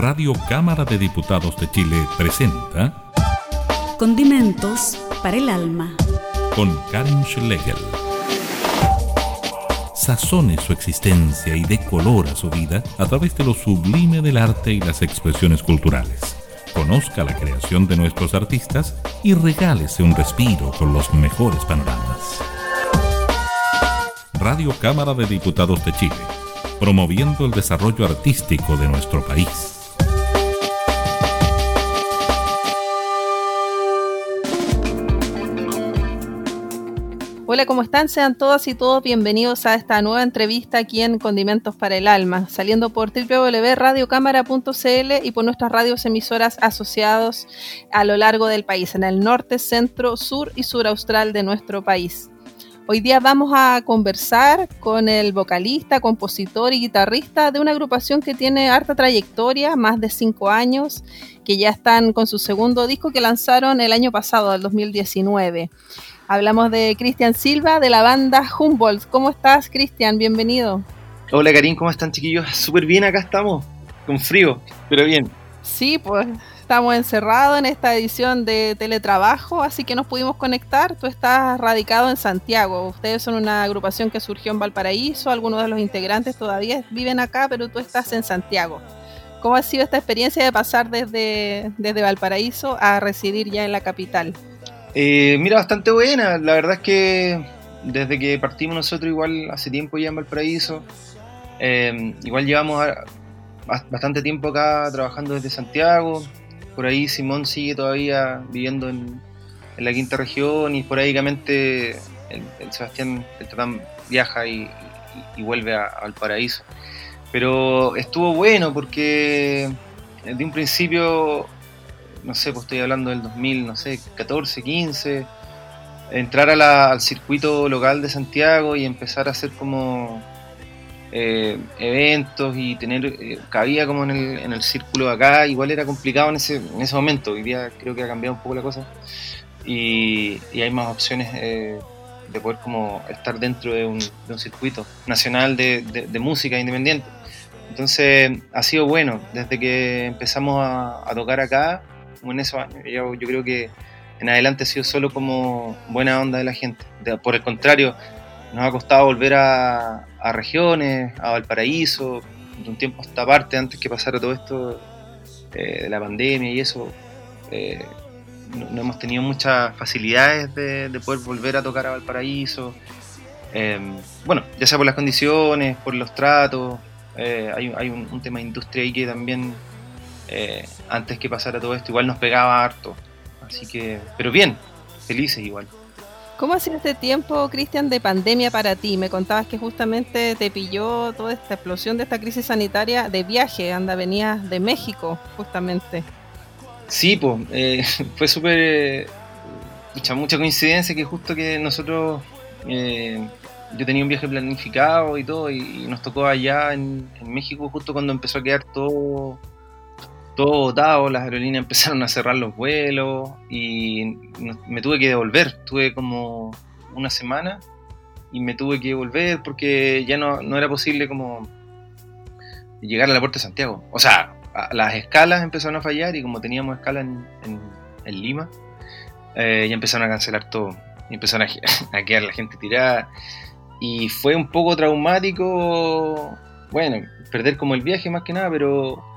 Radio Cámara de Diputados de Chile presenta Condimentos para el alma. con Karen Schlegel. Sazone su existencia y dé color a su vida a través de lo sublime del arte y las expresiones culturales. Conozca la creación de nuestros artistas y regálese un respiro con los mejores panoramas. Radio Cámara de Diputados de Chile, promoviendo el desarrollo artístico de nuestro país. Hola, ¿cómo están? Sean todas y todos bienvenidos a esta nueva entrevista aquí en Condimentos para el Alma, saliendo por www.radiocámara.cl y por nuestras radios emisoras asociados a lo largo del país, en el norte, centro, sur y sur austral de nuestro país. Hoy día vamos a conversar con el vocalista, compositor y guitarrista de una agrupación que tiene harta trayectoria, más de cinco años, que ya están con su segundo disco que lanzaron el año pasado, el 2019. Hablamos de Cristian Silva de la banda Humboldt. ¿Cómo estás, Cristian? Bienvenido. Hola Karim, ¿cómo están chiquillos? Súper bien, acá estamos, con frío, pero bien. Sí, pues estamos encerrados en esta edición de teletrabajo, así que nos pudimos conectar. Tú estás radicado en Santiago. Ustedes son una agrupación que surgió en Valparaíso. Algunos de los integrantes todavía viven acá, pero tú estás en Santiago. ¿Cómo ha sido esta experiencia de pasar desde, desde Valparaíso a residir ya en la capital? Eh, mira, bastante buena, la verdad es que desde que partimos nosotros igual hace tiempo ya en Valparaíso, eh, igual llevamos bastante tiempo acá trabajando desde Santiago, por ahí Simón sigue todavía viviendo en, la quinta región y esporádicamente el, el Sebastián, el Tatán viaja y, vuelve a, a Valparaíso. Pero estuvo bueno porque de un principio no sé, pues estoy hablando del 2000, no sé, 14, 15, entrar a la- al circuito local de Santiago y empezar a hacer como eh, eventos y tener eh, cabida como en el, en el círculo de acá, igual era complicado en ese, en ese momento, hoy día creo que ha cambiado un poco la cosa y, y hay más opciones eh, de poder como estar dentro de un, de un circuito nacional de, de- de música independiente. Entonces ha sido bueno, desde que empezamos a, a tocar acá, en esos años. Yo, yo creo que en adelante ha sido solo como buena onda de la gente. Por el contrario, nos ha costado volver a, a regiones, a Valparaíso, de un tiempo a esta parte, antes que pasara todo esto eh, de la pandemia y eso. eh, no, hemos tenido muchas facilidades de, de poder volver a tocar a Valparaíso. Eh, bueno, ya sea por las condiciones, por los tratos, eh, hay, hay un, un tema de industria ahí que también eh, antes que pasara todo esto, igual nos pegaba harto. Así que, pero bien, felices igual. ¿Cómo ha sido este tiempo, Cristian, de pandemia para ti? Me contabas que justamente te pilló toda esta explosión de esta crisis sanitaria de viaje, anda, venías de México, justamente. Sí, pues, fue súper. eh, pucha, mucha coincidencia que justo que nosotros. eh, yo tenía un viaje planificado y todo, y, y nos tocó allá en, en México justo cuando empezó a quedar todo. Todo botado, las aerolíneas empezaron a cerrar los vuelos y me tuve que devolver. Tuve como una semana y me tuve que devolver porque ya no, no era posible como llegar a la puerta de Santiago. O sea, las escalas empezaron a fallar y como teníamos escala en, Lima, eh, ya empezaron a cancelar todo. Y empezaron a quedar la gente tirada. Y fue un poco traumático, bueno, perder como el viaje más que nada, pero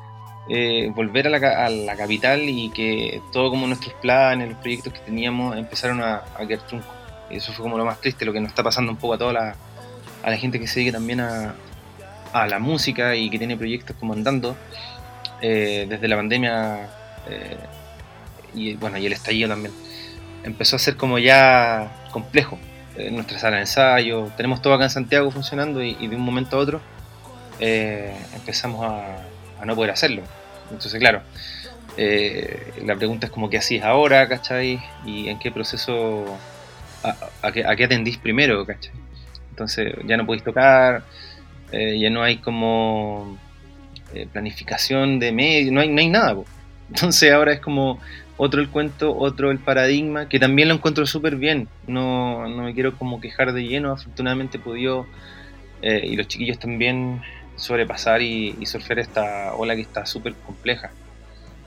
eh, volver a la, a la capital y que todo como nuestros planes, los proyectos que teníamos empezaron a, quedar truncos. Y eso fue como lo más triste, lo que nos está pasando un poco a toda la, gente que se dedica también a, la música y que tiene proyectos como andando eh, desde la pandemia eh, y bueno y el estallido también empezó a ser como ya complejo nuestra sala de ensayo tenemos todo acá en Santiago funcionando y, de un momento a otro empezamos a, a no poder hacerlo entonces claro eh, la pregunta es como qué hacís ahora ¿cachai? y en qué proceso a, qué, atendís primero ¿cachai? entonces ya no podéis tocar eh, ya no hay como eh, planificación de medios, no hay, no hay nada. Entonces ahora es como otro el cuento, otro el paradigma, que también lo encuentro súper bien. No, no me quiero como quejar de lleno, afortunadamente eh, y los chiquillos también, sobrepasar y, y surfear esta ola que está súper compleja.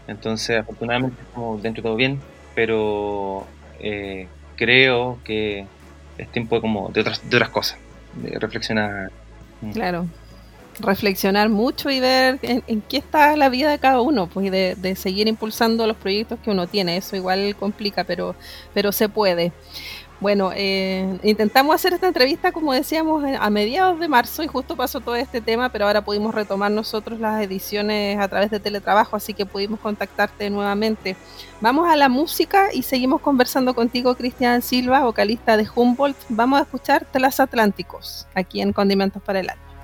Entonces, afortunadamente estamos dentro de todo bien, pero eh, creo que es tiempo como de otras, de otras cosas, de reflexionar. Mm. Claro, reflexionar mucho y ver en, qué está la vida de cada uno, pues y de, seguir impulsando los proyectos que uno tiene. Eso igual complica, pero, pero se puede. Bueno, eh, intentamos hacer esta entrevista, como decíamos, eh, a mediados de marzo y justo pasó todo este tema, pero ahora pudimos retomar nosotros las ediciones a través de teletrabajo, así que pudimos contactarte nuevamente. Vamos a la música y seguimos conversando contigo, Cristian Silva, vocalista de Humboldt. Vamos a escuchar Telas Atlánticos, aquí en Condimentos para el Alma.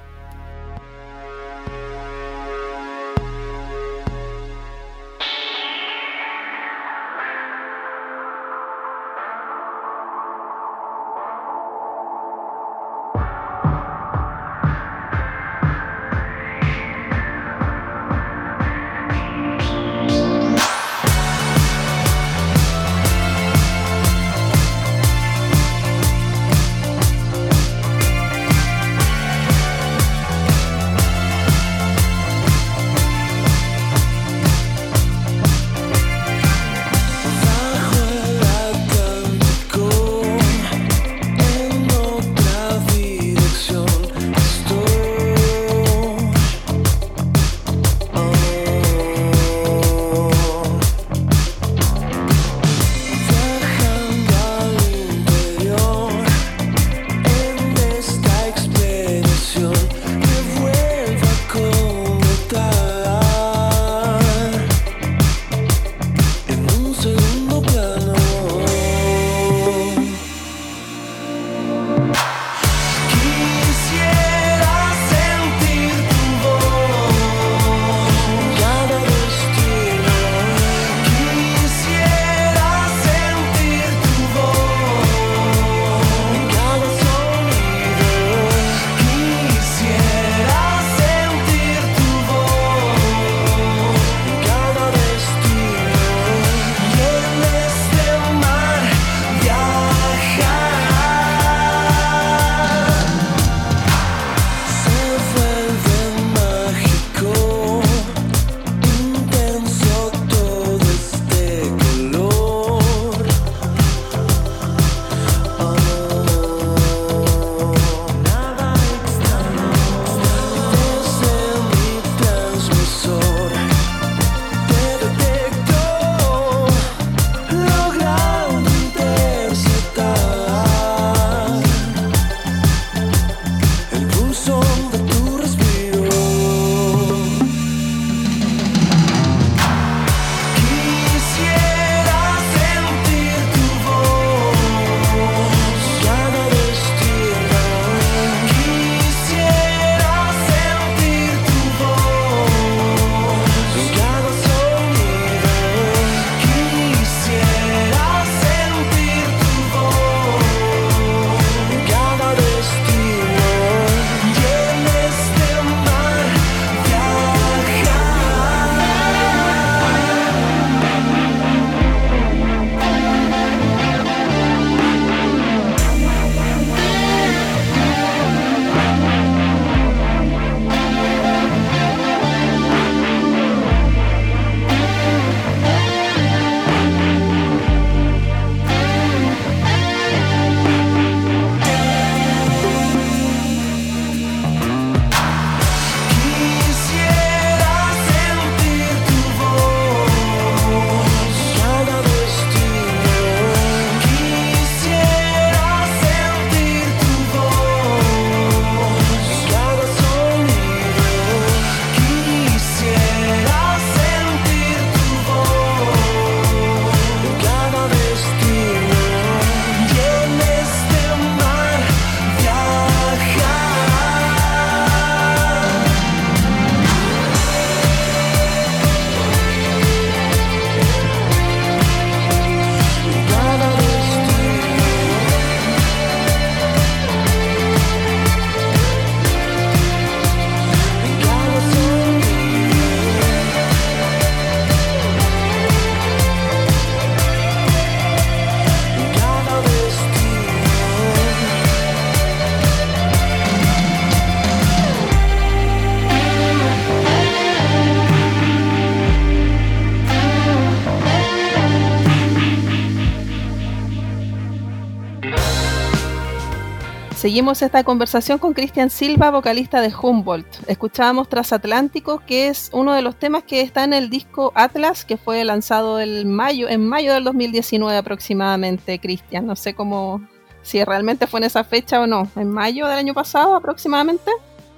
Seguimos esta conversación con Cristian Silva, vocalista de Humboldt. Escuchábamos Transatlántico, que es uno de los temas que está en el disco Atlas, que fue lanzado el mayo, en mayo del 2019 aproximadamente, Cristian. No sé cómo, si realmente fue en esa fecha o no. ¿En mayo del año pasado aproximadamente?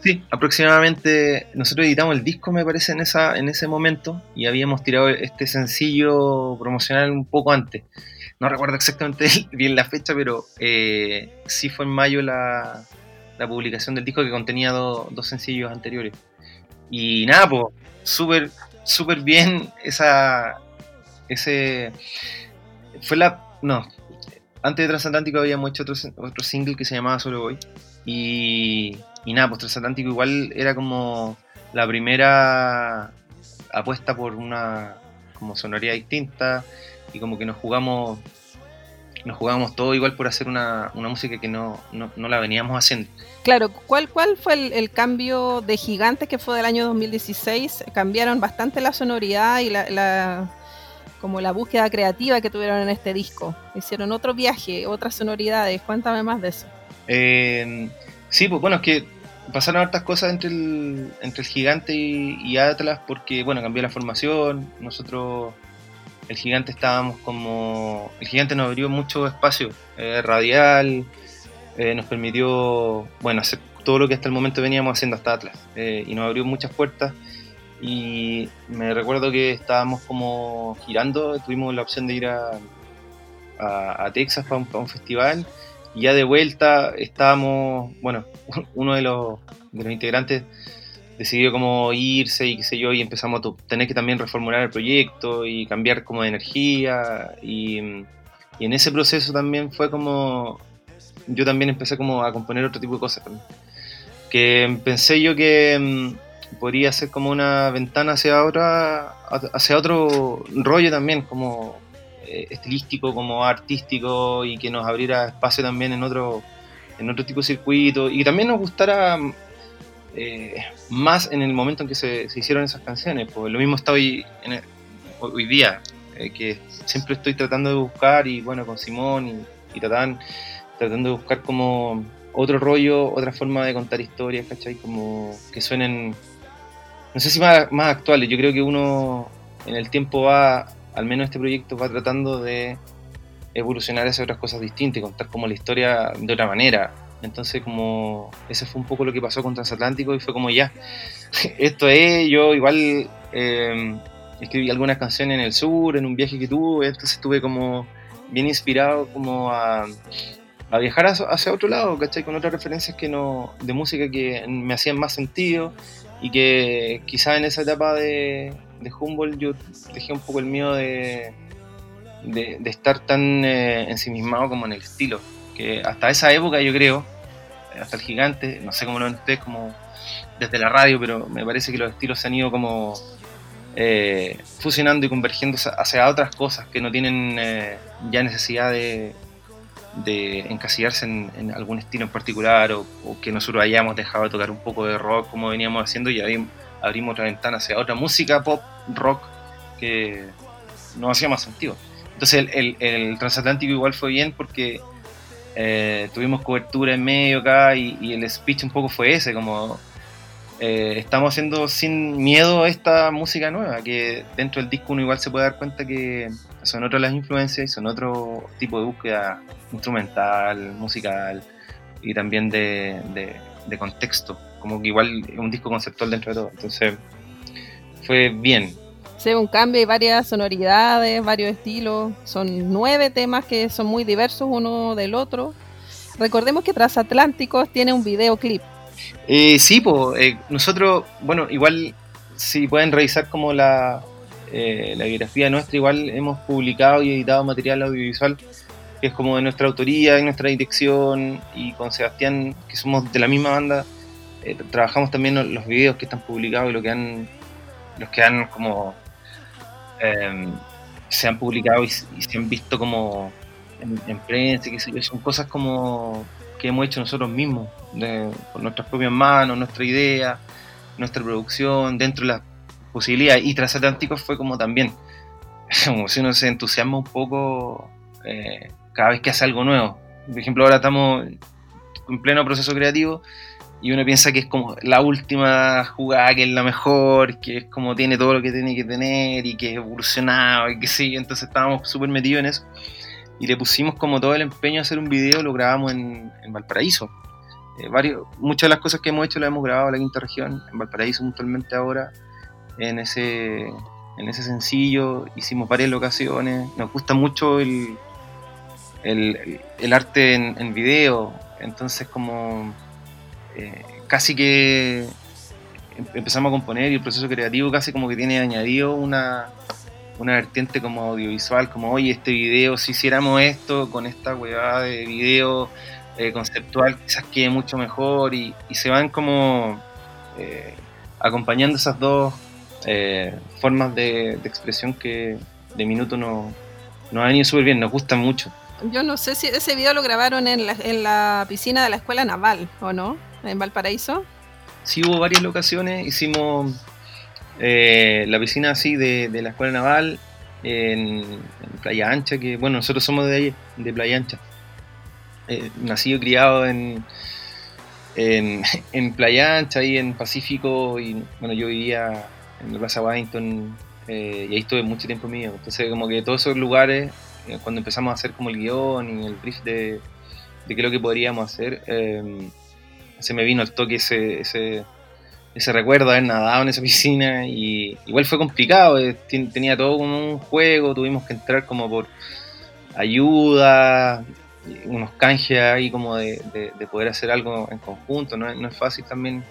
Sí, aproximadamente. Nosotros editamos el disco, me parece, en, esa, en ese momento y habíamos tirado este sencillo promocional un poco antes no recuerdo exactamente bien la fecha, pero eh, sí fue en mayo la, publicación del disco que contenía dos sencillos anteriores. Y nada, pues, súper, súper bien esa, ese, fue la, no, antes de Transatlántico habíamos hecho otro, otro single que se llamaba Solo Voy. Y, y nada, pues Transatlántico igual era como la primera apuesta por una como sonoridad distinta y como que nos jugamos nos jugábamos todo igual por hacer una, música que no, la veníamos haciendo. Claro, ¿cuál, cuál fue el, cambio de Gigantes que fue del año 2016? Cambiaron bastante la sonoridad y la, como la búsqueda creativa que tuvieron en este disco. Hicieron otro viaje, otras sonoridades. Cuéntame más de eso. Eh, sí, pues bueno, es que pasaron hartas cosas entre el, entre el Gigante y, Atlas porque, bueno, cambió la formación. Nosotros el gigante estábamos como. El gigante nos abrió mucho espacio eh, radial, eh, nos permitió, bueno, hacer todo lo que hasta el momento veníamos haciendo hasta Atlas, eh, y nos abrió muchas puertas. Y me recuerdo que estábamos como girando, tuvimos la opción de ir a, Texas para un, festival, y ya de vuelta estábamos, bueno, uno de los, de los integrantes decidió como irse y qué sé yo, y empezamos a tener que también reformular el proyecto y cambiar como de energía y, en ese proceso también fue como yo también empecé como a componer otro tipo de cosas que pensé yo que mm, podría ser como una ventana hacia otra hacia otro rollo también como estilístico como artístico y que nos abriera espacio también en otro en otro tipo de circuito y que también nos gustara eh, más en el momento en que se, hicieron esas canciones. Pues lo mismo está hoy, hoy día, eh, que siempre estoy tratando de buscar, y bueno, con Simón y, y Tatán, tratando de buscar como otro rollo, otra forma de contar historias, ¿cachai? Como que suenen, no sé si más, más actuales, yo creo que uno en el tiempo va, al menos este proyecto va tratando de evolucionar hacia otras cosas distintas y contar como la historia de otra manera. Entonces, como ese fue un poco lo que pasó con Transatlántico y fue como ya, esto es, yo igual em, escribí algunas canciones en el sur, en un viaje que tuve, entonces estuve como bien inspirado como a, viajar hacia, otro lado, ¿cachai? Con otras referencias que no, de música que me hacían más sentido y que quizás en esa etapa de, Humboldt yo dejé un poco el miedo de, de, estar tan eh, ensimismado como en el estilo. Que hasta esa época yo creo, hasta el gigante, no sé cómo lo ven como desde la radio, pero me parece que los estilos se han ido como eh, fusionando y convergiendo hacia otras cosas que no tienen eh, ya necesidad de, encasillarse en, algún estilo en particular o, que nosotros hayamos dejado de tocar un poco de rock como veníamos haciendo y abrimos, otra ventana hacia otra música pop, rock que no hacía más sentido. Entonces el, el transatlántico igual fue bien porque eh, tuvimos cobertura en medio acá y, el speech un poco fue ese, como eh, estamos haciendo sin miedo esta música nueva, que dentro del disco uno igual se puede dar cuenta que son otras las influencias y son otro tipo de búsqueda instrumental, musical y también de, de contexto, como que igual es un disco conceptual dentro de todo, entonces fue bien, se un cambio, y varias sonoridades, varios estilos. Son nueve temas que son muy diversos uno del otro. Recordemos que Transatlánticos tiene un videoclip. Eh, sí, pues nosotros, bueno, igual si pueden revisar como la, eh, la biografía nuestra, igual hemos publicado y editado material audiovisual que es como de nuestra autoría, de nuestra dirección, y con Sebastián, que somos de la misma banda, eh, trabajamos también los videos que están publicados y lo que han, los que han como Em, se han publicado y, se han visto como en, prensa, que son cosas como que hemos hecho nosotros mismos, con nuestras propias manos, nuestra idea, nuestra producción, dentro de las posibilidades. Y Transatlánticos fue como también, como si uno se entusiasma un poco eh, cada vez que hace algo nuevo. Por ejemplo, ahora estamos, en pleno proceso creativo y uno piensa que es como la última jugada, que es la mejor, que es como tiene todo lo que tiene que tener y que es evolucionado y que sí, entonces estábamos súper metidos en eso y le pusimos como todo el empeño a hacer un video, lo grabamos en, Valparaíso. Eh, muchas de las cosas que hemos hecho las hemos grabado en la quinta región, en Valparaíso puntualmente ahora, en ese, en ese sencillo, hicimos varias locaciones, nos gusta mucho el, el, arte en, en, video, entonces como eh, casi que em, empezamos a componer y el proceso creativo casi como que tiene añadido una, una vertiente como audiovisual, como oye, este video, si hiciéramos esto con esta huevada de video eh, conceptual, quizás quede mucho mejor y, se van como eh, acompañando esas dos formas de, expresión que de minuto nos no han ido súper bien, nos gustan mucho. Yo no sé si ese video lo grabaron en la, en la piscina de la escuela naval, ¿o no? en Valparaíso? Sí, hubo varias locaciones. Hicimos eh, la piscina así de, la Escuela Naval en, Playa Ancha, que bueno, nosotros somos de ahí, de Playa Ancha. Eh, nacido y criado en, en, Playa Ancha, ahí en Pacífico, y bueno, yo vivía en la Plaza Washington eh, y ahí estuve mucho tiempo mío. Entonces, como que todos esos lugares, cuando empezamos a hacer como el guion y el brief de, de qué es lo que podríamos hacer, se me vino al toque ese, ese, ese recuerdo de haber nadado en esa piscina y igual fue complicado, eh, tenía todo como un juego, tuvimos que entrar como por ayuda, unos canjes ahí como de, poder hacer algo en conjunto, no, no, es fácil también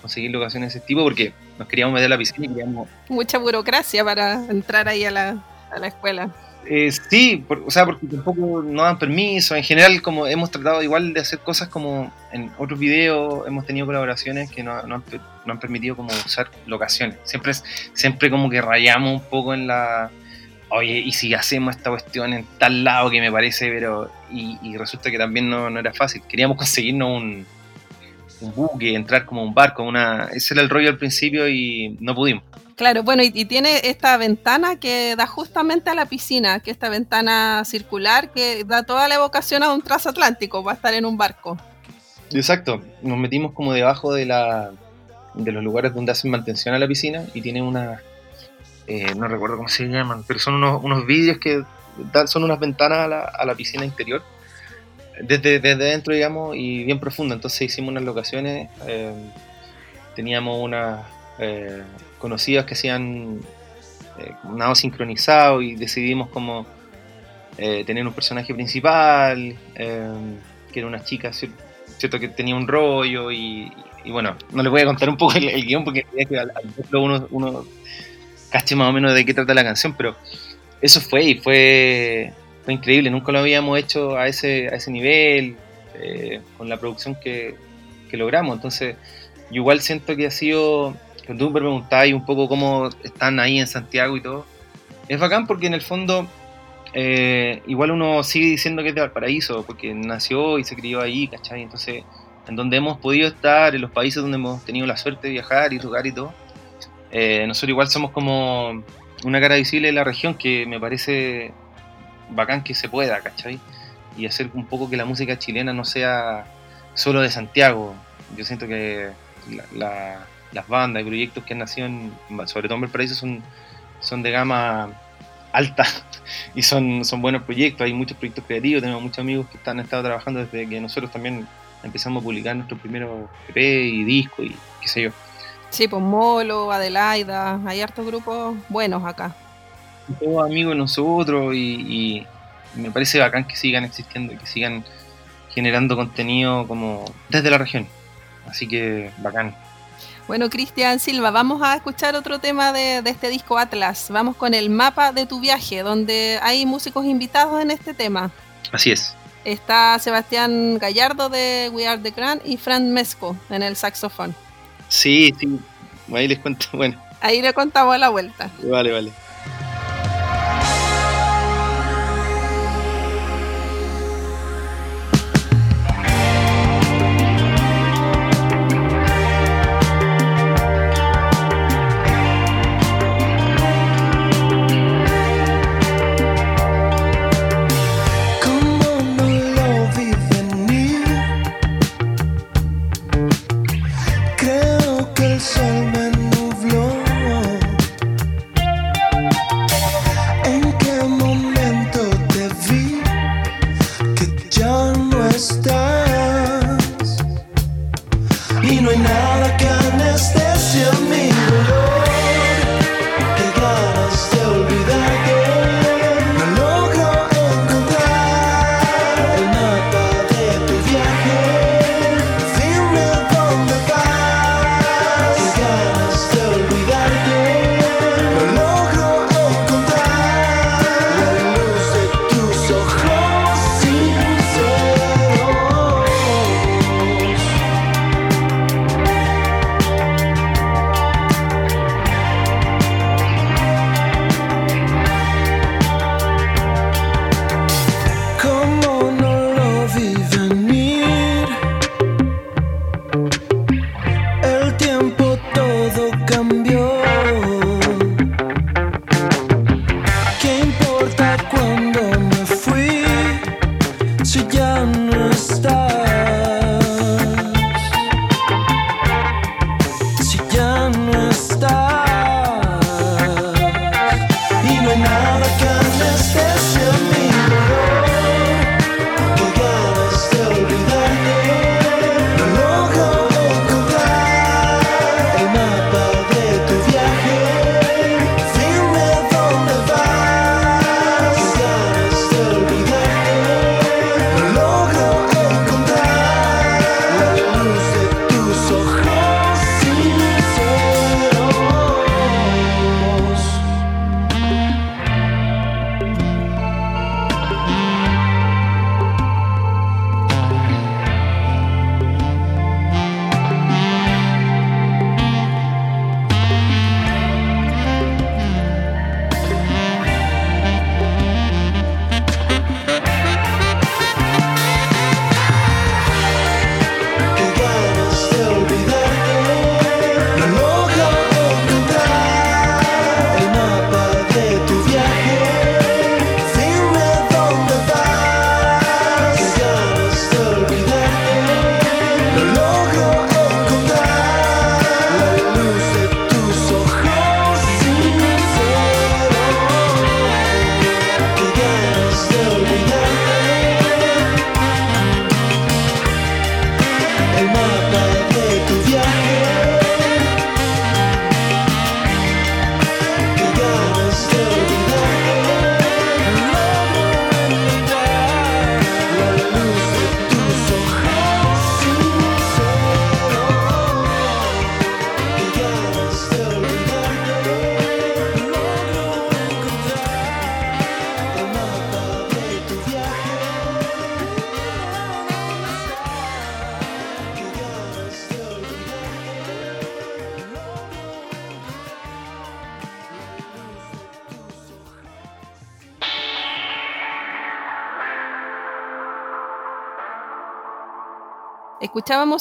conseguir locaciones de ese tipo porque nos queríamos meter a la piscina y queríamos... Mucha burocracia para entrar ahí a la, a la escuela. Eh, sí, o sea, porque tampoco no dan permiso. En general, como hemos tratado igual de hacer cosas como en otros videos, hemos tenido colaboraciones que no, han, permitido como usar locaciones. Siempre, siempre como que rayamos un poco en la... Oye, ¿y si hacemos esta cuestión en tal lado que me parece? pero Y, resulta que también no, era fácil. Queríamos conseguirnos un, un buque, entrar como un barco. Una, ese era el rollo al principio y no pudimos. Claro, bueno, y, tiene esta ventana que da justamente a la piscina, que esta ventana circular que da toda la evocación a un transatlántico, va a estar en un barco. Exacto, nos metimos como debajo de la de los lugares donde hacen mantención a la piscina y tiene una, eh, no recuerdo cómo se llaman, pero son unos, unos vídeos que dan, son unas ventanas a la, a la piscina interior, desde, dentro, digamos, y bien profunda. Entonces hicimos unas locaciones, eh, teníamos una... Eh, conocidos que hacían eh, nado sincronizado y decidimos como eh, tener un personaje principal, que era una chica, ¿cierto? que tenía un rollo y, bueno, no les voy a contar un poco el, guion porque que al, uno, uno cache más o menos de qué trata la canción, pero eso fue y fue, fue increíble, nunca lo habíamos hecho a ese, a ese nivel, con la producción que, que logramos, entonces yo igual siento que ha sido cuando tú me preguntáis un poco cómo están ahí en Santiago y todo, es bacán porque en el fondo eh, igual uno sigue diciendo que es de Valparaíso, porque nació y se crió ahí, ¿cachai? Entonces, en donde hemos podido estar, en los países donde hemos tenido la suerte de viajar y tocar y todo, eh, nosotros igual somos como una cara visible de la región que me parece bacán que se pueda, ¿cachai? Y hacer un poco que la música chilena no sea solo de Santiago. Yo siento que la las bandas y proyectos que han nacido, en, sobre todo en Valparaíso, son, son de gama alta y son, son buenos proyectos. Hay muchos proyectos creativos, tenemos muchos amigos que han estado trabajando desde que nosotros también empezamos a publicar nuestro primero EP y disco y qué sé yo. Sí, pues Molo, Adelaida, hay hartos grupos buenos acá. Todos amigos de nosotros y, y me parece bacán que sigan existiendo y que sigan generando contenido como desde la región. Así que bacán. Bueno, Cristian Silva, vamos a escuchar otro tema de, este disco Atlas. Vamos con el mapa de tu viaje, donde hay músicos invitados en este tema. Así es. Está Sebastián Gallardo de We Are the Grand y Fran Mesco en el saxofón. Sí, sí. Ahí les cuento. Bueno. Ahí le contamos a la vuelta. Vale, vale.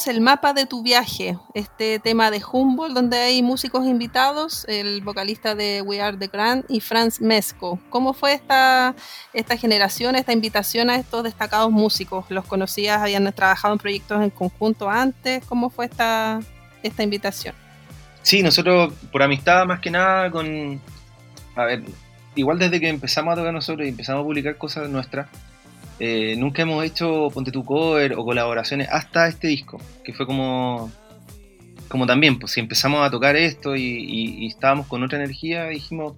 El mapa de tu viaje, este tema de Humboldt, donde hay músicos invitados, el vocalista de We Are the Grand y Franz Mesco. ¿Cómo fue esta, esta generación, esta invitación a estos destacados músicos? ¿Los conocías? ¿Habían trabajado en proyectos en conjunto antes? ¿Cómo fue esta, esta invitación? Sí, nosotros por amistad más que nada con... A ver, igual desde que empezamos a tocar nosotros y empezamos a publicar cosas nuestras, eh, nunca hemos hecho Ponte tu cover o colaboraciones hasta este disco, que fue como, como también, pues si empezamos a tocar esto y, estábamos con otra energía, dijimos,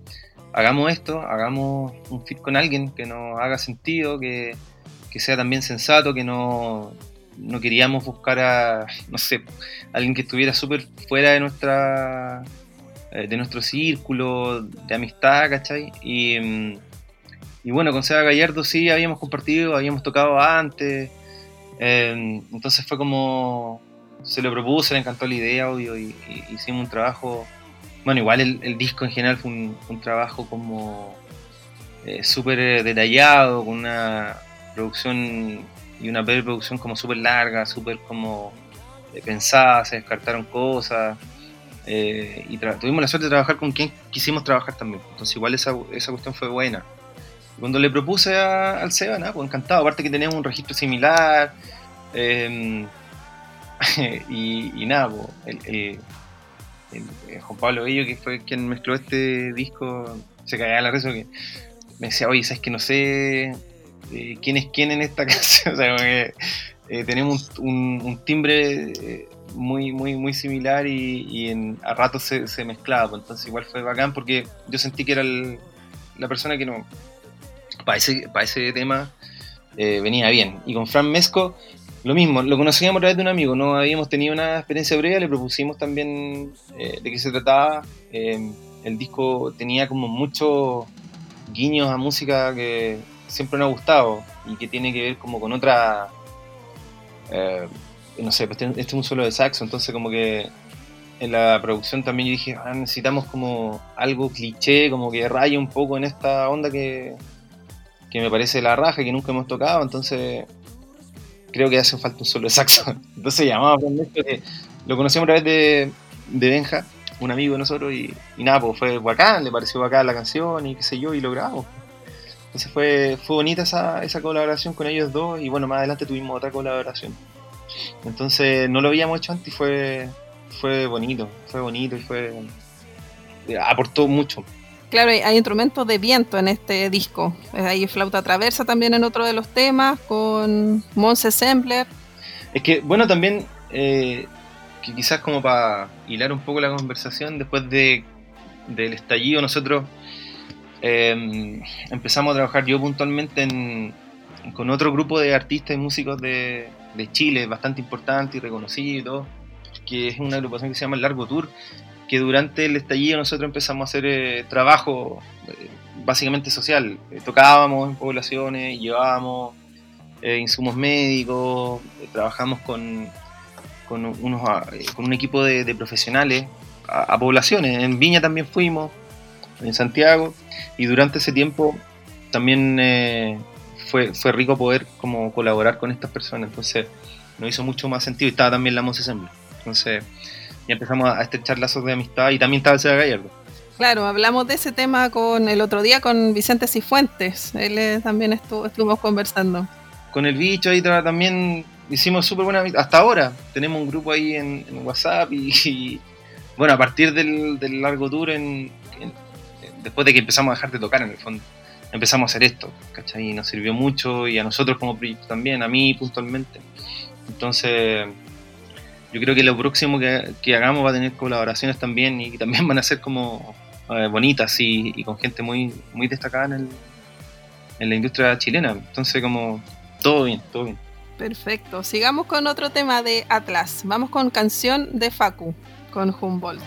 hagamos esto, hagamos un fit con alguien que nos haga sentido, que, sea también sensato, que no, no queríamos buscar a, no sé, alguien que estuviera súper fuera de nuestra eh, de nuestro círculo de amistad, ¿cachai? Y, mm, y bueno, con Seba Gallardo sí habíamos compartido, habíamos tocado antes. Eh, entonces fue como. Se lo propuse, le encantó la idea, obvio, y, hicimos un trabajo. Bueno, igual el, disco en general fue un, trabajo como eh, súper eh, detallado, con una producción y una preproducción como súper larga, súper como pensada, se descartaron cosas. y tuvimos la suerte de trabajar con quien quisimos trabajar también. Entonces igual esa, esa cuestión fue buena. Cuando le propuse al Seba, nada, pues encantado. Aparte que teníamos un registro similar. Em, y, nada, pues, el, Juan Pablo Bello, que fue quien mezcló este disco, se caía a la risa que me decía, oye, ¿sabes que no sé eh, quién es quién en esta casa? o sea, que, eh, tenemos un, timbre eh, muy, muy, muy similar y, a ratos se, mezclaba. Pues, entonces igual fue bacán porque yo sentí que era la persona que no para ese, para ese tema eh, venía bien. Y con Fran Mesco, lo mismo, lo conocíamos a través de un amigo, no habíamos tenido una experiencia breve, le propusimos también eh, de qué se trataba. Eh, el disco tenía como muchos guiños a música que siempre nos ha gustado y que tiene que ver como con otra... no sé, pues este, este es un solo de saxo, entonces como que en la producción también yo dije, ah, necesitamos como algo cliché, como que raye un poco en esta onda que, que me parece la raja que nunca hemos tocado, entonces creo que hace falta un solo de saxo. Entonces llamamos a esto que lo conocimos a través de, de Benja, un amigo de nosotros, y, nada, pues fue bacán, le pareció bacán la canción y qué sé yo, y lo grabamos. Entonces fue, fue bonita esa, esa colaboración con ellos dos, y bueno, más adelante tuvimos otra colaboración. Entonces no lo habíamos hecho antes y fue, fue bonito, fue bonito y fue aportó mucho. Claro, hay, instrumentos de viento en este disco. Hay flauta traversa también en otro de los temas, con Monse Sembler. Es que, bueno, también, eh, que quizás como para hilar un poco la conversación, después de, del estallido, nosotros eh, empezamos a trabajar yo puntualmente con otro grupo de artistas y músicos de, de Chile, bastante importante y reconocido, que es una agrupación que se llama El Largo Tour, que durante el estallido nosotros empezamos a hacer eh, trabajo eh, básicamente social. Eh, tocábamos en poblaciones, llevábamos insumos médicos, trabajamos con, con, unos, ah, con un equipo de, profesionales a, poblaciones. En Viña también fuimos, en Santiago, y durante ese tiempo también fue, fue rico poder como colaborar con estas personas. Entonces nos hizo mucho más sentido y estaba también la Mose Entonces y empezamos a estrechar lazos de amistad y también estaba Seba Gallardo. Claro, hablamos de ese tema con el otro día con Vicente Cifuentes, él también estuvo, estuvimos conversando. Con el bicho ahí también hicimos súper buena amistad, hasta ahora tenemos un grupo ahí en, WhatsApp y, bueno, a partir del, largo tour, en, después de que empezamos a dejar de tocar en el fondo, empezamos a hacer esto, ¿cachai? Y nos sirvió mucho y a nosotros como proyecto también, a mí puntualmente. Entonces yo creo que lo próximo que, hagamos va a tener colaboraciones también y también van a ser como eh, bonitas y, con gente muy, muy destacada en, en la industria chilena. Entonces como todo bien, todo bien. Perfecto. Sigamos con otro tema de Atlas. Vamos con canción de Facu, con Humboldt.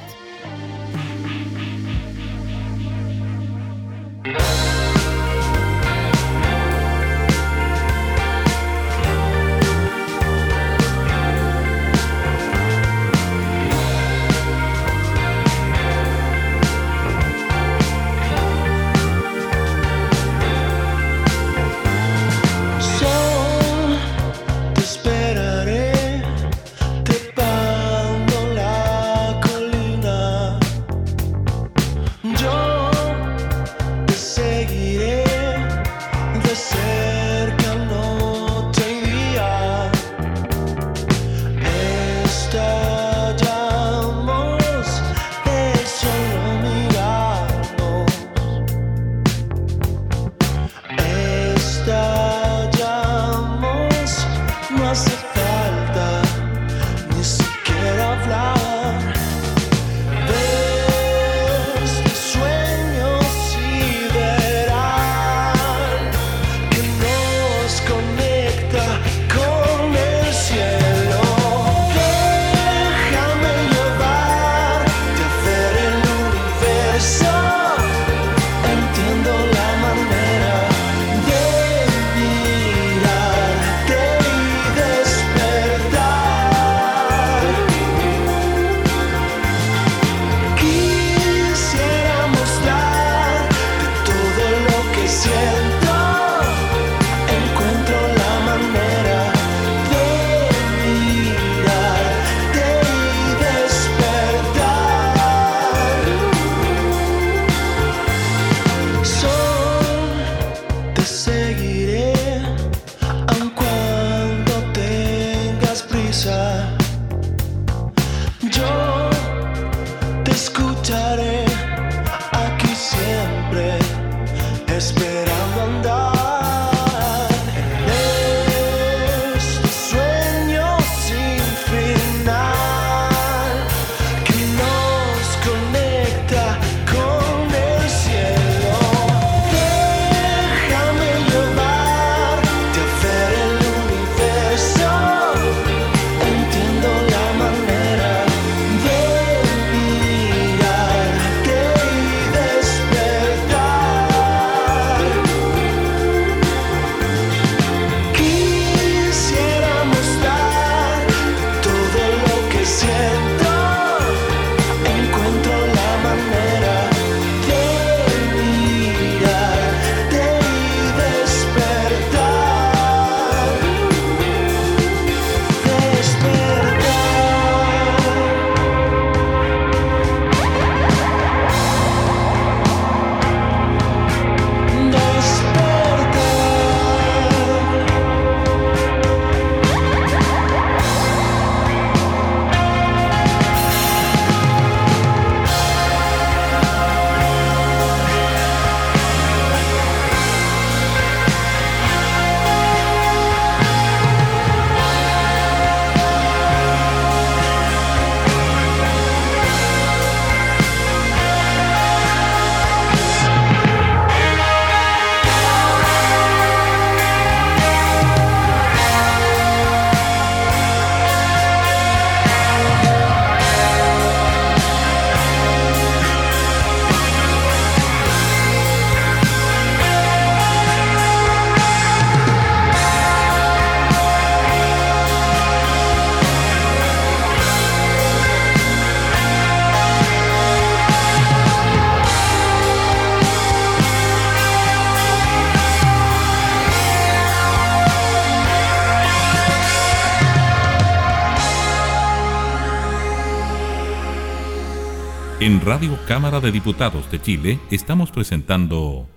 Radio Cámara de Diputados de Chile estamos presentando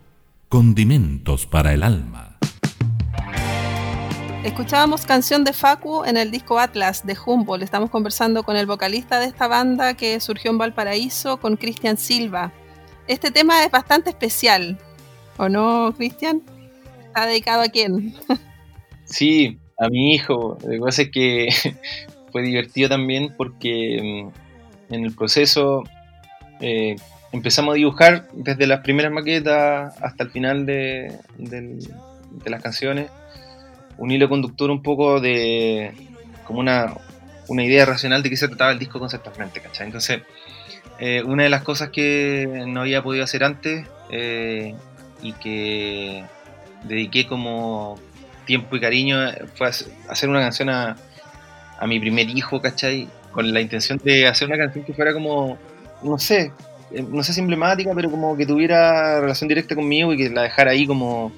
Condimentos para el Alma. Escuchábamos canción de Facu en el disco Atlas de Humboldt. Estamos conversando con el vocalista de esta banda que surgió en Valparaíso, con Cristian Silva. Este tema es bastante especial, ¿o no, Cristian? ¿Está dedicado a quién? sí, a mi hijo. Lo que pasa es que fue divertido también porque mm, en el proceso eh, empezamos a dibujar desde las primeras maquetas hasta el final de, las canciones un hilo conductor un poco de como una, idea racional de qué se trataba el disco conceptualmente, ¿cachai? Entonces, eh, una de las cosas que no había podido hacer antes eh, y que dediqué como tiempo y cariño fue hacer una canción a, a mi primer hijo, ¿cachai? Con la intención de hacer una canción que fuera como no sé, eh, no sé si emblemática, pero como que tuviera relación directa conmigo y que la dejara ahí como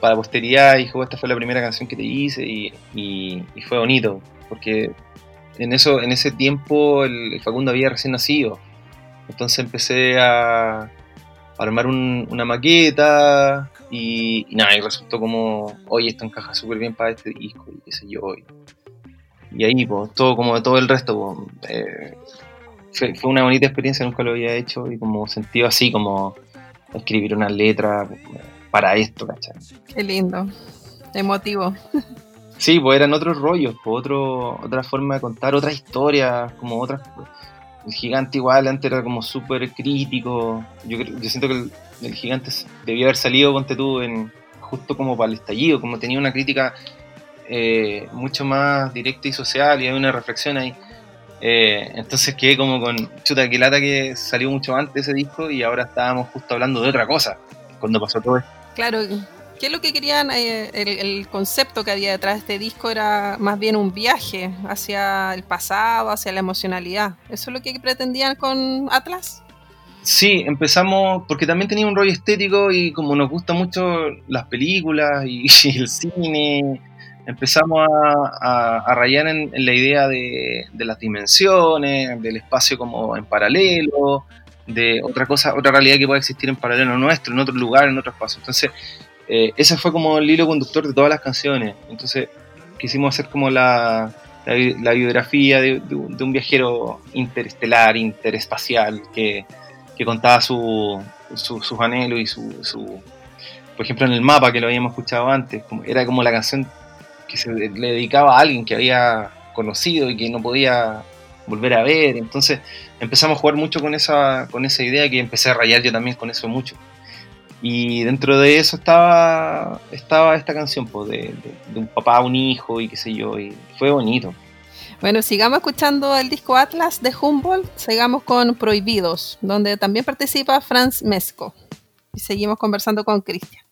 para posteridad. Y esta fue la primera canción que te hice y, fue bonito, porque en, eso, en ese tiempo el, Facundo había recién nacido. Entonces empecé a, armar una maqueta y, nada, y resultó como, oye, esto encaja súper bien para este disco y qué sé yo. Y, ahí, pues, todo como de todo el resto, pues, fue, una bonita experiencia, nunca lo había hecho y como sentido así, como escribir una letra para esto, ¿cachai? Qué lindo, emotivo. Sí, pues eran otros rollos, pues otro, otra forma de contar, otra historia, como otras... El gigante igual antes era como súper crítico. Yo, yo siento que el, gigante debía haber salido, ponte tú, en, justo como para el estallido, como tenía una crítica eh, mucho más directa y social y hay una reflexión ahí. Eh, entonces quedé como con chuta que lata que salió mucho antes ese disco y ahora estábamos justo hablando de otra cosa cuando pasó todo esto. Claro, ¿qué es lo que querían? Eh, el, concepto que había detrás de este disco era más bien un viaje hacia el pasado, hacia la emocionalidad. ¿Eso es lo que pretendían con Atlas? Sí, empezamos porque también tenía un rollo estético y como nos gusta mucho las películas y el cine empezamos a, rayar en, la idea de, las dimensiones, del espacio como en paralelo, de otra cosa, otra realidad que puede existir en paralelo nuestro, en otro lugar, en otro espacio. Entonces, eh, ese fue como el hilo conductor de todas las canciones. Entonces, quisimos hacer como la, biografía de, un viajero interestelar, interespacial, que, que contaba su, sus anhelos y su, Por ejemplo, en el mapa que lo habíamos escuchado antes, era como la canción que se le dedicaba a alguien que había conocido y que no podía volver a ver. Entonces empezamos a jugar mucho con esa, con esa idea que empecé a rayar yo también con eso mucho. Y dentro de eso estaba, estaba esta canción pues, de, de, un papá, un hijo y qué sé yo, y fue bonito. Bueno, sigamos escuchando el disco Atlas de Humboldt, sigamos con Prohibidos, donde también participa Franz Mesco. Y seguimos conversando con Cristian.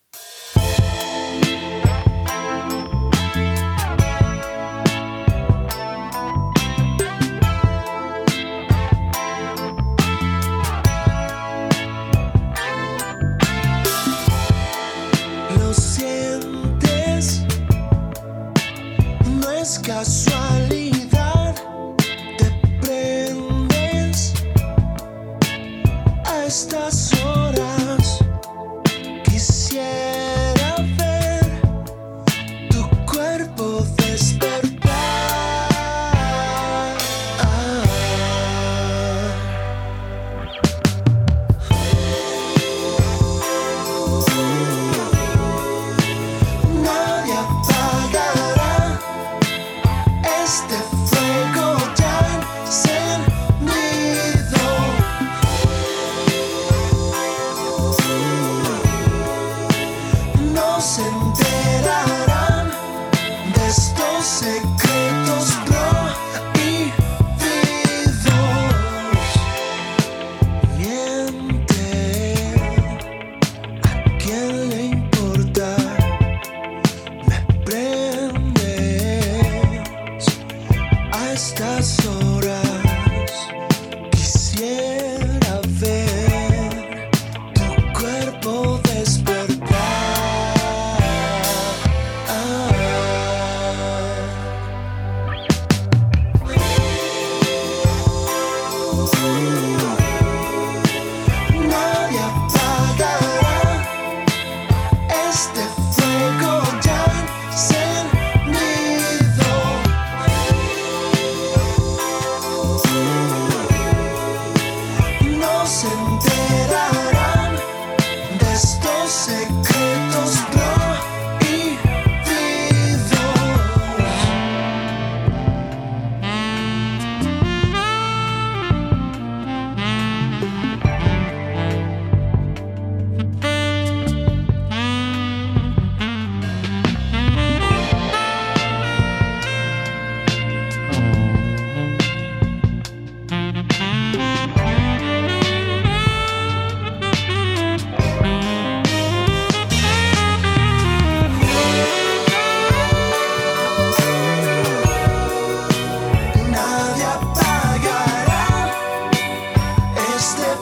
casualidad, te prendes a estas horas.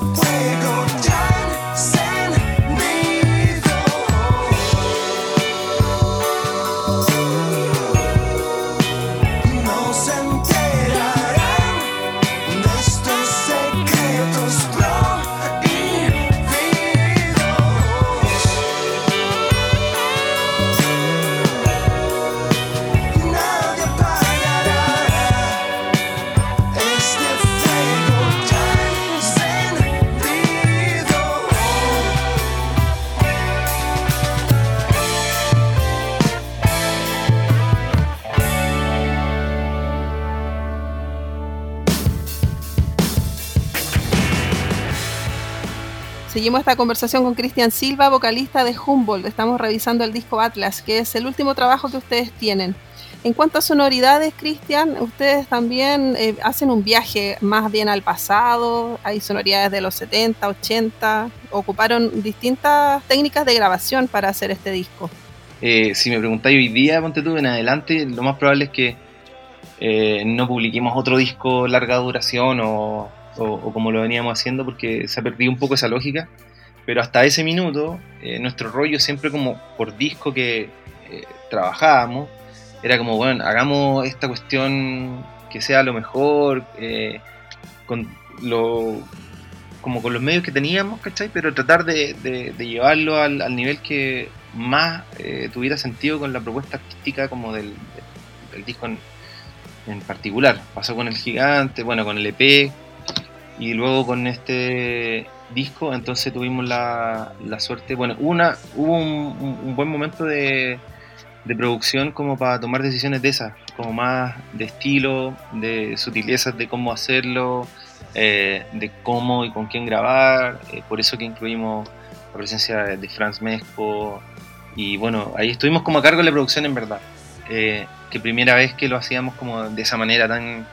way. Seguimos esta conversación con Cristian Silva, vocalista de Humboldt. Estamos revisando el disco Atlas, que es el último trabajo que ustedes tienen. En cuanto a sonoridades, Cristian, ustedes también eh, hacen un viaje más bien al pasado. Hay sonoridades de los 70, 80. Ocuparon distintas técnicas de grabación para hacer este disco. Eh, si me preguntáis hoy día, ponte tú en adelante, lo más probable es que eh, no publiquemos otro disco larga duración o o, como lo veníamos haciendo porque se ha perdido un poco esa lógica. Pero hasta ese minuto, eh, nuestro rollo siempre como por disco que eh, trabajábamos, era como, bueno, hagamos esta cuestión que sea lo mejor, eh, con lo, como con los medios que teníamos, ¿cachai? Pero tratar de, llevarlo al, nivel que más tuviera sentido con la propuesta artística como del, disco en, en, particular. Pasó con el gigante, bueno, con el EP, y luego con este disco, entonces tuvimos la, suerte, bueno, una, hubo un, buen momento de, producción como para tomar decisiones de esas, como más de estilo, de sutilezas de cómo hacerlo, eh, de cómo y con quién grabar, eh, por eso que incluimos la presencia de, Franz Mesco, y bueno, ahí estuvimos como a cargo de la producción en verdad, eh, que primera vez que lo hacíamos como de esa manera tan...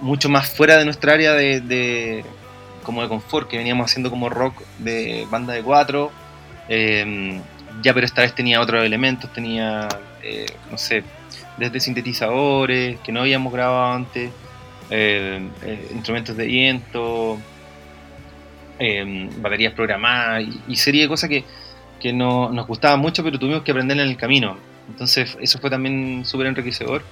mucho más fuera de nuestra área de como de confort, que veníamos haciendo como rock de banda de cuatro. Em, ya, pero esta vez tenía otros elementos, tenía, eh, no sé, desde sintetizadores que no habíamos grabado antes, em, eh, instrumentos de viento, em, baterías programadas y, serie de cosas que, que no, nos gustaban mucho, pero tuvimos que aprender en el camino. Entonces, eso fue también súper enriquecedor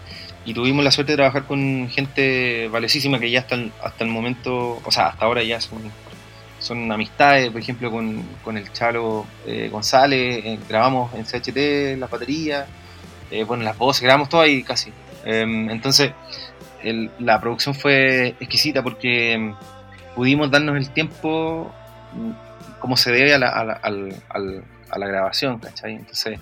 y tuvimos la suerte de trabajar con gente valiosísima que ya hasta el, hasta el momento, o sea, hasta ahora ya son, son amistades, por ejemplo, con, el Chalo eh, González, eh, grabamos en CHT las baterías, eh, bueno, las voces, grabamos todo ahí casi. Em, entonces, la producción fue exquisita porque em, pudimos darnos el tiempo mm, como se debe a la, a la grabación, ¿cachai? Entonces,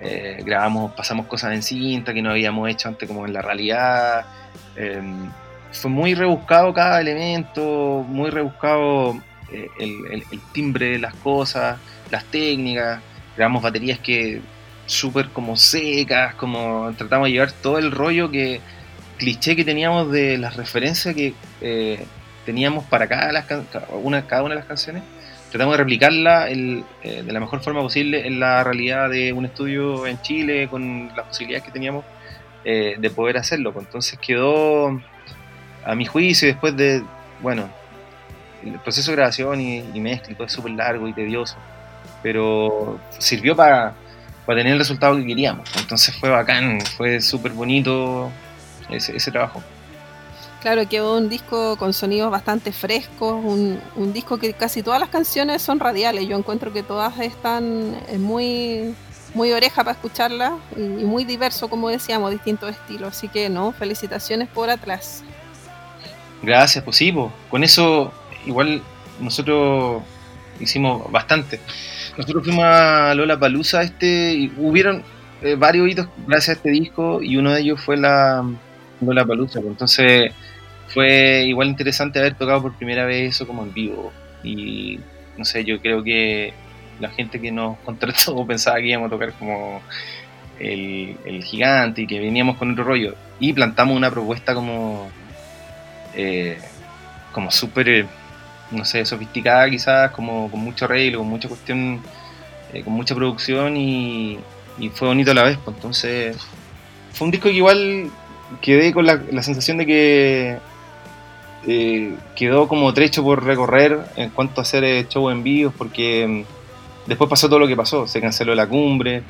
eh, grabamos, pasamos cosas en cinta que no habíamos hecho antes como en la realidad. Em, fue muy rebuscado cada elemento, muy rebuscado eh, el, timbre de las cosas, las técnicas. Grabamos baterías que súper como secas, como tratamos de llevar todo el rollo que cliché que teníamos de las referencias que eh, teníamos para cada, una, cada una de las canciones tratamos de replicarla eh, de la mejor forma posible en la realidad de un estudio en Chile con las posibilidades que teníamos eh, de poder hacerlo. Pues entonces quedó, a mi juicio, después de, bueno, el proceso de grabación y, mezcla y todo es súper largo y tedioso, pero sirvió para, tener el resultado que queríamos. Entonces fue bacán, fue súper bonito ese trabajo. Claro, quedó un disco con sonidos bastante frescos, un, disco que casi todas las canciones son radiales. Yo encuentro que todas están eh, muy, muy oreja para escucharlas y, muy diverso, como decíamos, distintos estilos. Así que, no, felicitaciones por atrás. Gracias, pues sí, con eso igual nosotros hicimos bastante. Nosotros fuimos a Lola Palusa este y hubieron eh, varios hitos gracias a este disco y uno de ellos fue la Lola Palusa. Pues entonces fue igual interesante haber tocado por primera vez eso como en vivo. Y no sé, yo creo que la gente que nos contrató pensaba que íbamos a tocar como el, gigante y que veníamos con otro rollo. Y plantamos una propuesta como, eh, como súper, no sé, sofisticada quizás, como con mucho arreglo, con mucha cuestión, eh, con mucha producción y, fue bonito a la vez. Pues, entonces, fue un disco que igual quedé con la, la sensación de que eh, quedó como trecho por recorrer en cuanto a hacer eh, show en vivo, porque mm, después pasó todo lo que pasó, se canceló la cumbre,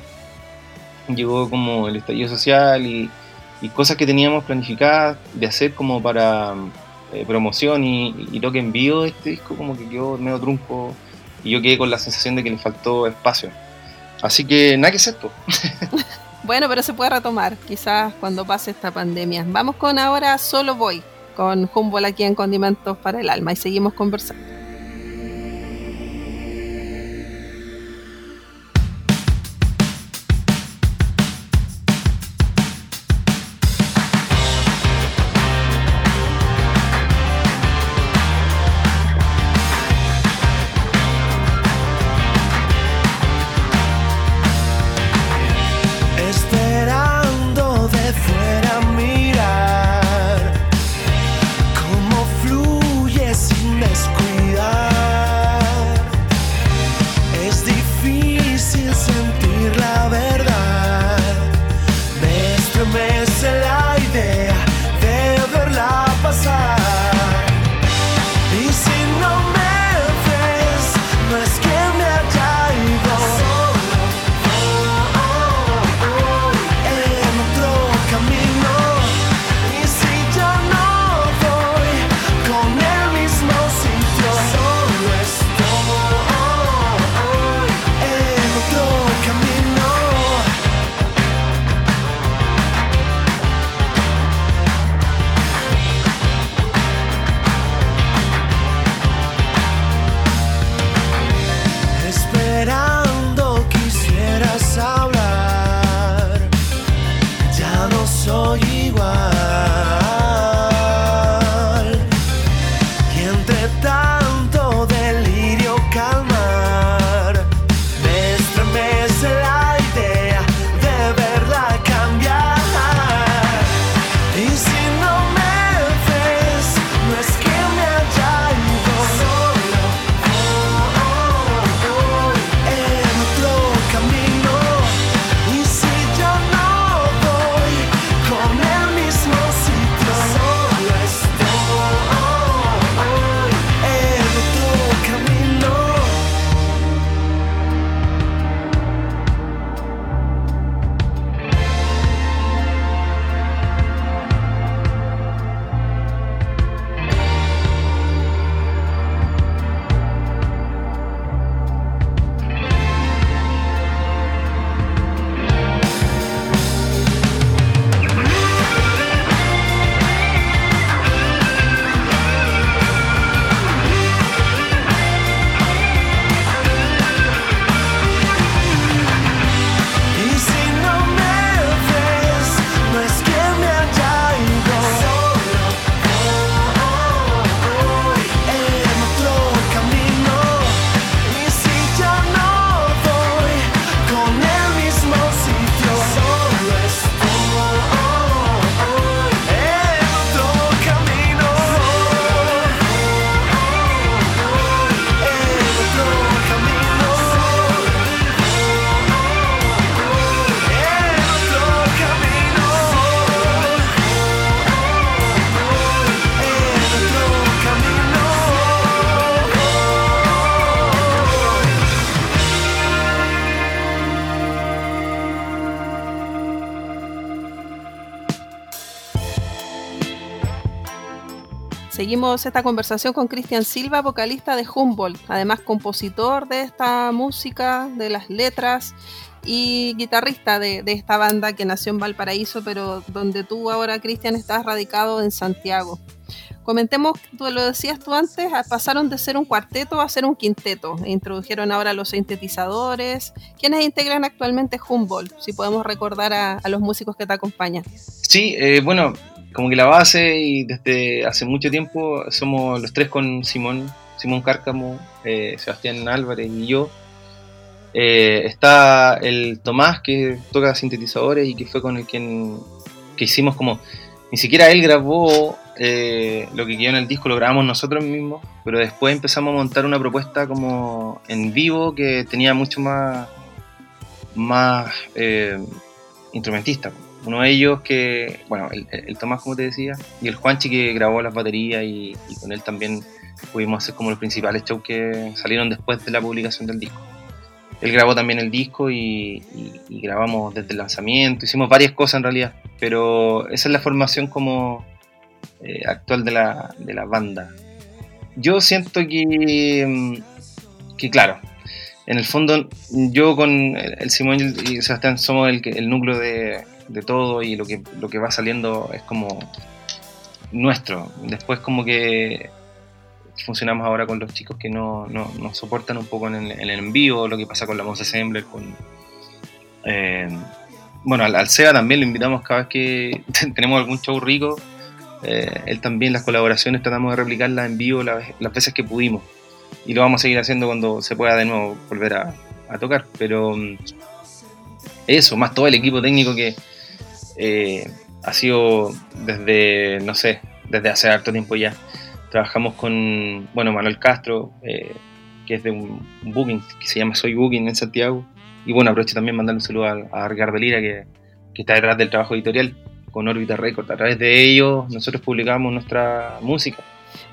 llegó como el estallido social y, cosas que teníamos planificadas de hacer como para mm, eh, promoción y, y, toque en vivo de este disco como que quedó medio trunco y yo quedé con la sensación de que le faltó espacio. Así que nada que es esto. Bueno, pero se puede retomar, quizás cuando pase esta pandemia. Vamos con ahora Solo Voy con Humboldt aquí en Condimentos para el Alma y seguimos conversando. Seguimos esta conversación con Cristian Silva, vocalista de Humboldt, además compositor de esta música, de las letras y guitarrista de, esta banda que nació en Valparaíso, pero donde tú ahora, Cristian, estás radicado en Santiago. Comentemos, tú lo decías tú antes, pasaron de ser un cuarteto a ser un quinteto. Introdujeron ahora los sintetizadores. ¿Quiénes integran actualmente Humboldt? Si podemos recordar a, los músicos que te acompañan. Sí, eh, bueno, como que la base y desde hace mucho tiempo somos los tres con Simón, Simón Cárcamo, eh, Sebastián Álvarez y yo. Eh, está el Tomás que toca sintetizadores y que fue con el quien que hicimos como ni siquiera él grabó eh, lo que quedó en el disco, lo grabamos nosotros mismos, pero después empezamos a montar una propuesta como en vivo que tenía mucho más más instrumentista uno de ellos que, bueno, el, Tomás, como te decía, y el Juanchi que grabó las baterías y, con él también pudimos hacer como los principales shows que salieron después de la publicación del disco. Él grabó también el disco y, grabamos desde el lanzamiento, hicimos varias cosas en realidad, pero esa es la formación como eh, actual de la, de la banda. Yo siento que, mm, que claro, en el fondo yo con el Simón y el Sebastián somos el, el núcleo de, de todo y lo que, lo que va saliendo es como nuestro. Después como que funcionamos ahora con los chicos que no, nos soportan un poco en el, en envío, lo que pasa con la Mose Assembler, con... Eh, bueno, al, SEA también lo invitamos cada vez que tenemos algún show rico. Eh, él también, las colaboraciones tratamos de replicarlas en vivo las, veces que pudimos. Y lo vamos a seguir haciendo cuando se pueda de nuevo volver a, a tocar. Pero mm, eso, más todo el equipo técnico que, eh, ha sido desde, no sé, desde hace harto tiempo ya. Trabajamos con, bueno, Manuel Castro, eh, que es de un, booking que se llama Soy Booking en Santiago. Y bueno, aprovecho también mandarle un saludo a, a Ricardo Lira, que, que, está detrás del trabajo editorial con Orbita Record. A través de ellos nosotros publicamos nuestra música.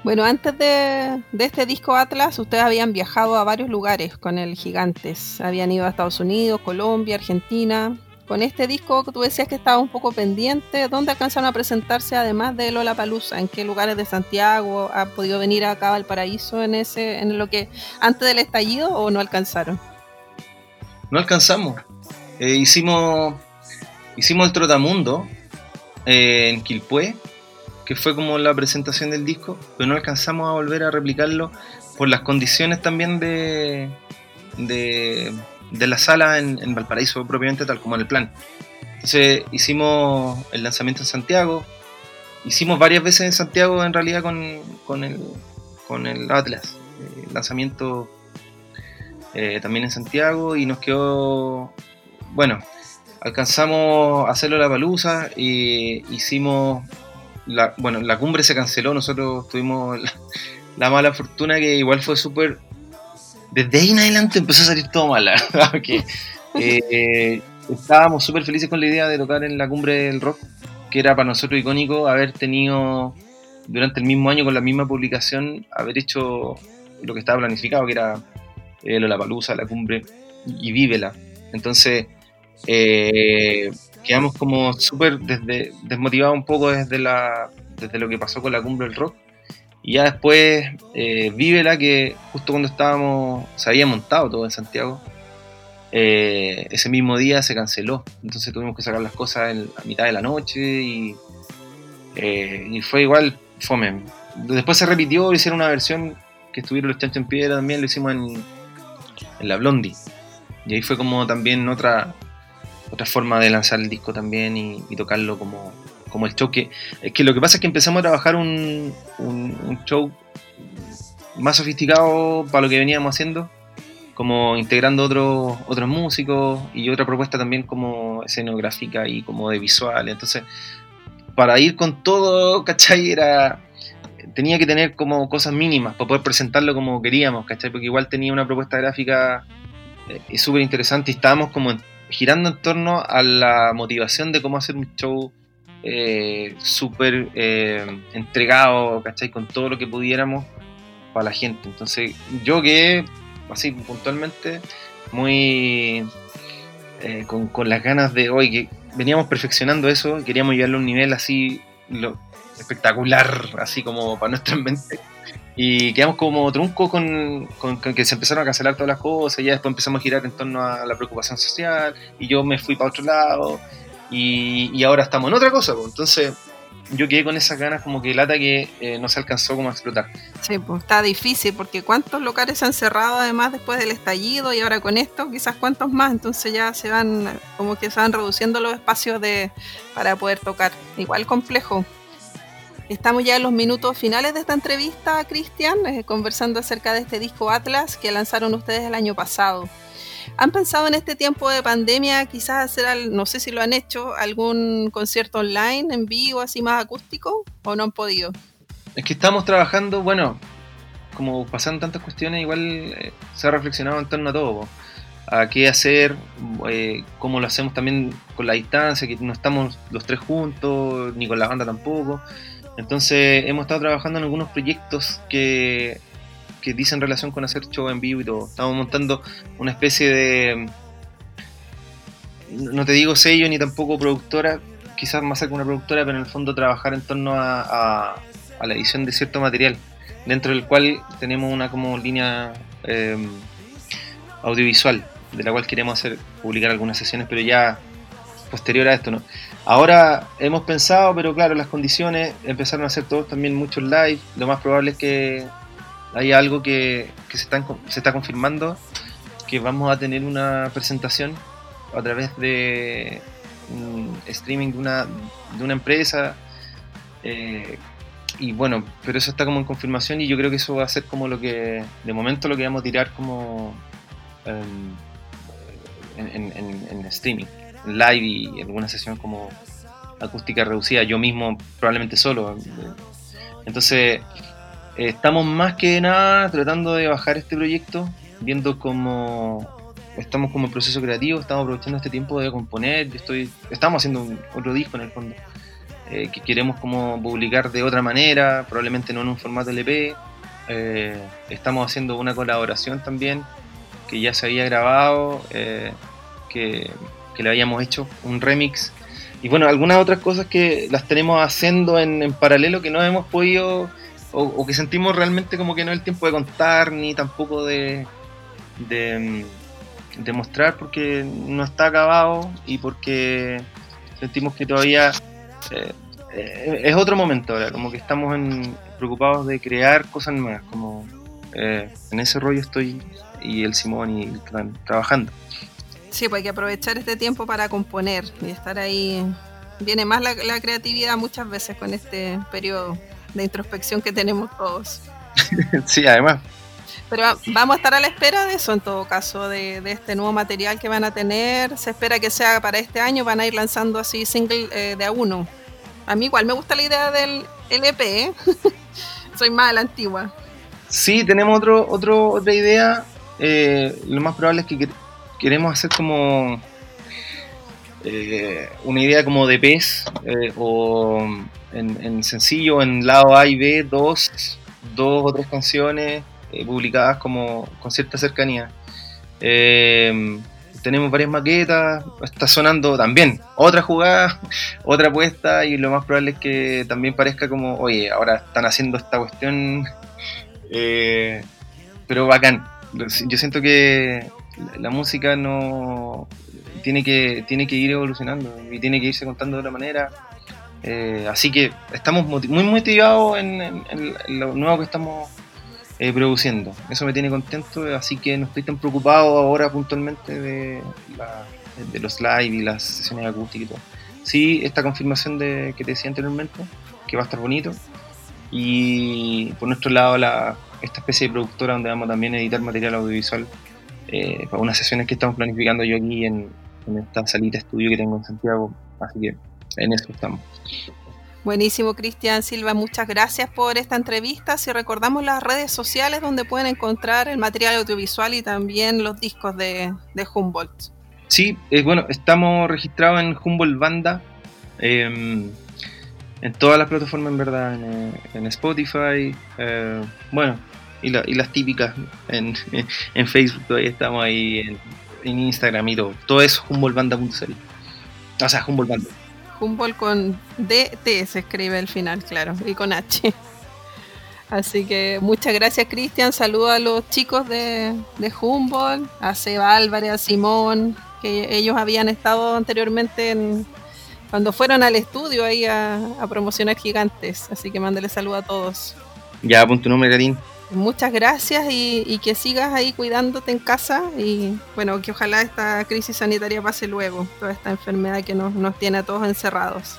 Bueno, antes de, este disco Atlas, ustedes habían viajado a varios lugares con el Gigantes. Habían ido a Estados Unidos, Colombia, Argentina con este disco tú decías que estaba un poco pendiente. ¿Dónde alcanzaron a presentarse además de Lola Palusa? ¿En qué lugares de Santiago ha podido venir acá al paraíso en ese, en lo que antes del estallido o no alcanzaron? No alcanzamos. Eh, hicimos hicimos el Trotamundo eh, en Quilpué, que fue como la presentación del disco, pero no alcanzamos a volver a replicarlo por las condiciones también de, de de la sala en, Valparaíso propiamente tal como en el plan. Entonces hicimos el lanzamiento en Santiago, hicimos varias veces en Santiago en realidad con, con, el, con el Atlas, el eh, lanzamiento eh, también en Santiago y nos quedó, bueno, alcanzamos a hacerlo la palusa y hicimos, la, bueno, la cumbre se canceló, nosotros tuvimos la mala fortuna que igual fue súper desde ahí en adelante empezó a salir todo mal, eh, estábamos súper felices con la idea de tocar en la cumbre del rock, que era para nosotros icónico haber tenido durante el mismo año con la misma publicación, haber hecho lo que estaba planificado, que era eh, la palusa, la cumbre y vívela. Entonces, eh, quedamos como súper desmotivados un poco desde, lo que pasó con la cumbre del rock y ya después, eh, Vívela, que justo cuando estábamos, se había montado todo en Santiago, eh, ese mismo día se canceló. Entonces tuvimos que sacar las cosas a mitad de la noche y, eh, y fue igual fome. Después se repitió, hicieron una versión que estuvieron los chanchos en piedra también, lo hicimos en, la Blondie. Y ahí fue como también otra, otra forma de lanzar el disco también y tocarlo como, como el show que... Es que lo que pasa es que empezamos a trabajar un, un, show más sofisticado para lo que veníamos haciendo, como integrando otros otros músicos y otra propuesta también como escenográfica y como de visual. Entonces, para ir con todo, ¿cachai? Era, tenía que tener como cosas mínimas para poder presentarlo como queríamos, ¿cachai? Porque igual tenía una propuesta gráfica eh, súper interesante y estábamos como girando en torno a la motivación de cómo hacer un show eh, súper eh, entregado, ¿cachai? Con todo lo que pudiéramos para la gente. Entonces, yo que así puntualmente, muy eh, con, las ganas de hoy, que veníamos perfeccionando eso, queríamos llevarlo a un nivel así, lo, espectacular, así como para nuestra mente. Y quedamos como trunco con, con, que se empezaron a cancelar todas las cosas, ya después empezamos a girar en torno a la preocupación social, y yo me fui para otro lado, y, y ahora estamos en otra cosa, pues. entonces yo quedé con esas ganas como que lata que eh, no se alcanzó como a explotar. Sí, pues está difícil porque cuántos locales se han cerrado además después del estallido y ahora con esto quizás cuántos más, entonces ya se van como que se van reduciendo los espacios de para poder tocar. Igual complejo. Estamos ya en los minutos finales de esta entrevista, Cristian, eh, conversando acerca de este disco Atlas que lanzaron ustedes el año pasado. ¿Han pensado en este tiempo de pandemia quizás hacer, no sé si lo han hecho, algún concierto online, en vivo, así más acústico, o no han podido? Es que estamos trabajando, bueno, como pasan tantas cuestiones, igual eh, se ha reflexionado en torno a todo. A qué hacer, eh, cómo lo hacemos también con la distancia, que no estamos los tres juntos, ni con la banda tampoco. Entonces hemos estado trabajando en algunos proyectos que que dicen relación con hacer show en vivo y todo. Estamos montando una especie de. No te digo sello ni tampoco productora, quizás más que una productora, pero en el fondo trabajar en torno a, la edición de cierto material, dentro del cual tenemos una como línea em, audiovisual, de la cual queremos hacer publicar algunas sesiones, pero ya posterior a esto, ¿no? Ahora hemos pensado, pero claro, las condiciones empezaron a hacer todos también muchos live. Lo más probable es que hay algo que, se, está, se está confirmando, que vamos a tener una presentación a través de streaming de una, de una empresa. Eh, y bueno, pero eso está como en confirmación y yo creo que eso va a ser como lo que, de momento lo que vamos a tirar como em, en, streaming, en live y alguna sesión como acústica reducida, yo mismo probablemente solo. Entonces, estamos más que nada tratando de bajar este proyecto, viendo cómo estamos como en proceso creativo, estamos aprovechando este tiempo de componer, estoy, estamos haciendo otro disco en el fondo, eh, que queremos como publicar de otra manera, probablemente no en un formato LP, eh, estamos haciendo una colaboración también, que ya se había grabado, eh, que, que le habíamos hecho, un remix, y bueno, algunas otras cosas que las tenemos haciendo en, en paralelo que no hemos podido o, que sentimos realmente como que no es el tiempo de contar ni tampoco de, de, mostrar porque no está acabado y porque sentimos que todavía eh, eh, es otro momento ahora, como que estamos preocupados de crear cosas nuevas, como eh, en ese rollo estoy y el Simón y trabajando. Sí, pues hay que aprovechar este tiempo para componer y estar ahí. Viene más la creatividad muchas veces con este periodo de introspección que tenemos todos. sí, además. Pero vamos a estar a la espera de eso en todo caso, de, este nuevo material que van a tener. Se espera que sea para este año, van a ir lanzando así single eh, de a uno. A mí igual me gusta la idea del LP, ¿eh? soy más a la antigua. Sí, tenemos otro, otro, otra idea. Eh, lo más probable es que queremos hacer como una idea como de pez o en, sencillo, en lado A y B, dos, dos o tres canciones eh, publicadas como con cierta cercanía. Eh, tenemos varias maquetas, está sonando también otra jugada, otra apuesta y lo más probable es que también parezca como, oye, ahora están haciendo esta cuestión, eh, pero bacán. Yo siento que la música no tiene que, tiene que ir evolucionando y tiene que irse contando de otra manera eh, así que estamos muy motivados en, lo nuevo que estamos eh, produciendo. Eso me tiene contento, así que no estoy tan preocupado ahora puntualmente de, los live y las sesiones acústicas y todo. Sí, esta confirmación de que te decía anteriormente, que va a estar bonito. Y por nuestro lado, la, esta especie de productora donde vamos también a editar material audiovisual eh, para unas sesiones que estamos planificando yo aquí en, en esta salita estudio que tengo en Santiago. Así que en eso estamos. Buenísimo, Cristian Silva, muchas gracias por esta entrevista. Si recordamos las redes sociales donde pueden encontrar el material audiovisual y también los discos de, Humboldt. Sí, eh, bueno, estamos registrados en Humboldt Banda, em, en todas las plataformas en verdad, en, Spotify, eh, bueno, y, las típicas en, Facebook, todavía estamos ahí en, Instagram y todo. Todo es humboldtbanda.cl. O sea, Humboldt Banda. Humboldt con DT se escribe al final, claro, y con H. Así que muchas gracias, Cristian. Saludos a los chicos de, de Humboldt, a Seba a Simón, que ellos habían estado anteriormente en, cuando fueron al estudio ahí a, promocionar gigantes. Así que mándale saludos a todos. Ya, pon tu nombre, Karim. Muchas gracias y, que sigas ahí cuidándote en casa y bueno, que ojalá esta crisis sanitaria pase luego, toda esta enfermedad que nos, nos tiene a todos encerrados.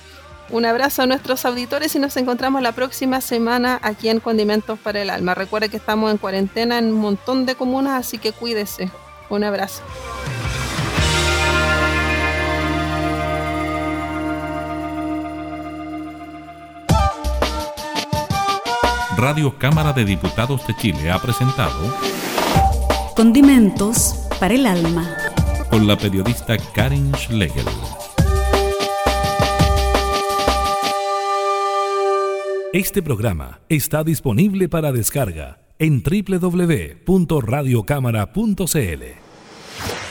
Un abrazo a nuestros auditores y nos encontramos la próxima semana aquí en Condimentos para el Alma. Recuerde que estamos en cuarentena en un montón de comunas, así que cuídese. Un abrazo. Radio Cámara de Diputados de Chile ha presentado Condimentos para el Alma con la periodista Karin Schlegel. Este programa está disponible para descarga en www.radiocámara.cl.